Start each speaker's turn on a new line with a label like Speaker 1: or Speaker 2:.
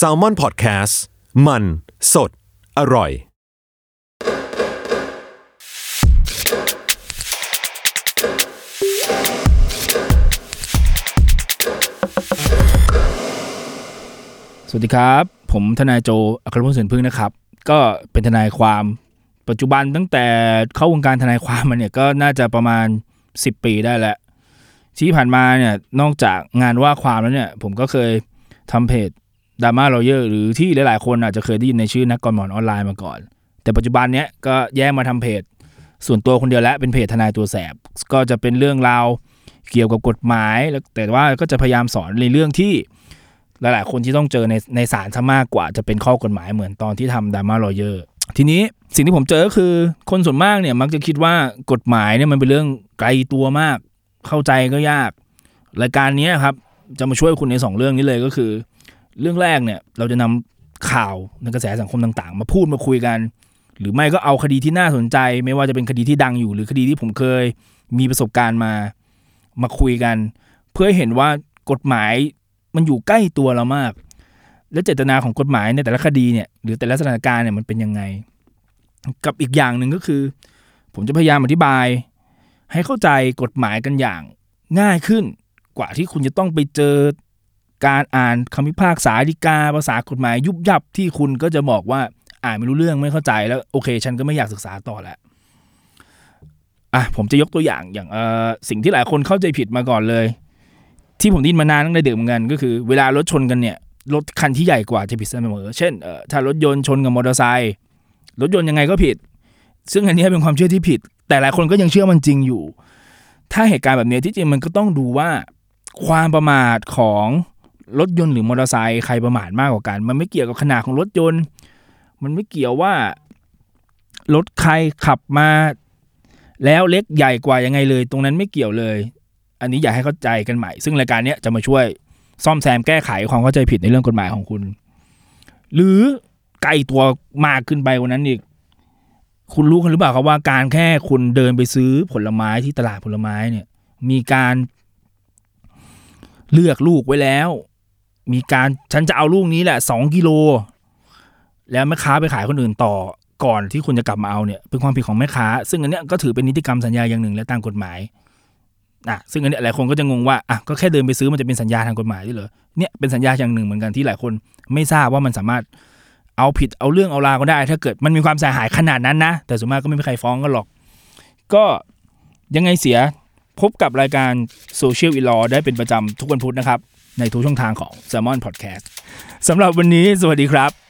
Speaker 1: s a l ม o n PODCAST มัน สด อร่อย
Speaker 2: สวัสดีครับ ผมทนายโจ อัครพลเสนพึ่งนะครับ ก็เป็นทนายความ ปัจจุบันตั้งแต่เข้าวงการทนายความมาเนี่ยก็น่าจะประมาณ 10 ปีได้แล้วที่ผ่านมาเนี่ยนอกจากงานว่าความแล้วเนี่ย ผมก็เคย ทำเพจ Drama Lawyer หรือที่หลาย ๆ คนอาจจะเคยได้ยินในชื่อนักกฎหมายออนไลน์มาก่อน แต่ปัจจุบันเนี้ยก็แยกมาทำเพจ ส่วนตัวคนเดียวแล้วเป็นเพจทนายตัวแสบ ก็จะเป็นเรื่องราวเกี่ยวกับกฎหมายแล้วแต่ว่าก็จะพยายามสอนในเรื่องที่หลาย ๆ คนที่ต้องเจอในในศาลซะมากกว่า จะเป็นข้อกฎหมายเหมือนตอนที่ทำ Drama Lawyerทีนี้สิ่งที่ผมเจอก็คือคนส่วนมากเนี่ยมักจะคิดว่ากฎหมายเนี่ยมันเป็นเรื่องไกลตัวมาก เข้าใจก็ยาก รายการนี้ครับ จะมาช่วยคุณในสองเรื่องนี้เลยก็คือ เรื่องแรกเนี่ยเราจะนำข่าวในกระแสสังคมต่างๆ มาพูดมาคุยกัน หรือไม่ก็เอาคดีที่น่าสนใจ ไม่ว่าจะเป็นคดีที่ดังอยู่ หรือคดีที่ผมเคยมีประสบการณ์มามาคุยกัน เพื่อให้เห็นว่ากฎหมายมันอยู่ใกล้ตัวเรามาก และเจตนาของกฎหมายในแต่ละคดีเนี่ยหรือแต่ละสถานการณ์เนี่ยมันเป็นยังไง กับอีกอย่างหนึ่งก็คือ ผมจะพยายามอธิบาย ให้เข้าใจกฎหมายกันอย่างง่ายขึ้น กว่าที่คุณจะต้องไปเจอการอ่านคำพิพากษาฎีกาภาษากฎหมายยุบยับที่คุณก็จะบอกว่าอ่านไม่รู้เรื่องไม่เข้าใจแล้วโอเค ฉันก็ไม่อยากศึกษาต่อแล้วอะผมจะยกตัวอย่างอย่างเอ่อสิ่งที่หลายคนเข้าใจผิดมาก่อนเลย ที่ผมได้ยินมานานตั้งแต่เด็กเหมือนกัน ก็คือเวลารถชนกันเนี่ยรถคันที่ใหญ่กว่าจะผิดเสมอเช่นเอ่อถ้ารถยนต์ชนกับมอเตอร์ไซค์รถยนต์ยังไงก็ผิด ซึ่งอันนี้เป็นความเชื่อที่ผิด แต่หลายคนก็ยังเชื่อมันจริงอยู่ ถ้าเหตุการณ์แบบนี้ที่จริงมันก็ต้องดูว่า ความประมาทของรถยนต์หรือมอเตอร์ไซค์ใครประมาทมากกว่ากัน มันไม่เกี่ยวกับขนาดของรถยนต์ มันไม่เกี่ยวว่ารถใครขับมาแล้วเล็กใหญ่กว่ายังไงเลย ตรงนั้นไม่เกี่ยวเลย อันนี้อยากให้เข้าใจกันใหม่ ซึ่งรายการนี้จะมาช่วยซ่อมแซมแก้ไขความเข้าใจผิดในเรื่องกฎหมายของคุณ หรือไกลตัวมากขึ้นไปกว่านั้นอีก คุณรู้กันหรือเปล่าครับว่าการแค่คุณเดินไปซื้อผลไม้ที่ตลาดผลไม้เนี่ย มีการ เลือกลูกไว้แล้ว มีการฉันจะเอาลูกนี้แหละสองกิโล แล้วแม่ค้าไปขายคนอื่นต่อก่อนที่คุณจะกลับมาเอาเนี่ยเป็นความผิดของแม่ค้า ซึ่งอันเนี้ยก็ถือเป็นนิติกรรมสัญญาอย่างหนึ่งและตามกฎหมายอะซึ่งอันเนี้ยหลายคนก็จะงงว่าอะก็แค่เดินไปซื้อมันจะเป็นสัญญาทางกฎหมายด้วยเหรอเนี่ยเป็นสัญญาอย่างหนึ่งเหมือนกันที่หลายคนไม่ทราบว่ามันสามารถเอาผิดเอาเรื่องเอาราวก็ได้ ถ้าเกิดมันมีความเสียหายขนาดนั้นนะ แต่ส่วนมากก็ไม่มีใครฟ้องกันหรอก ก็ยังไงเสีย พบกับรายการ Social e Law ได้เป็นประจำทุกวันพุธนะครับ ในทุกช่องทางของ s ซ l m o n Podcast สำหรับวันนี้สวัสดีครับ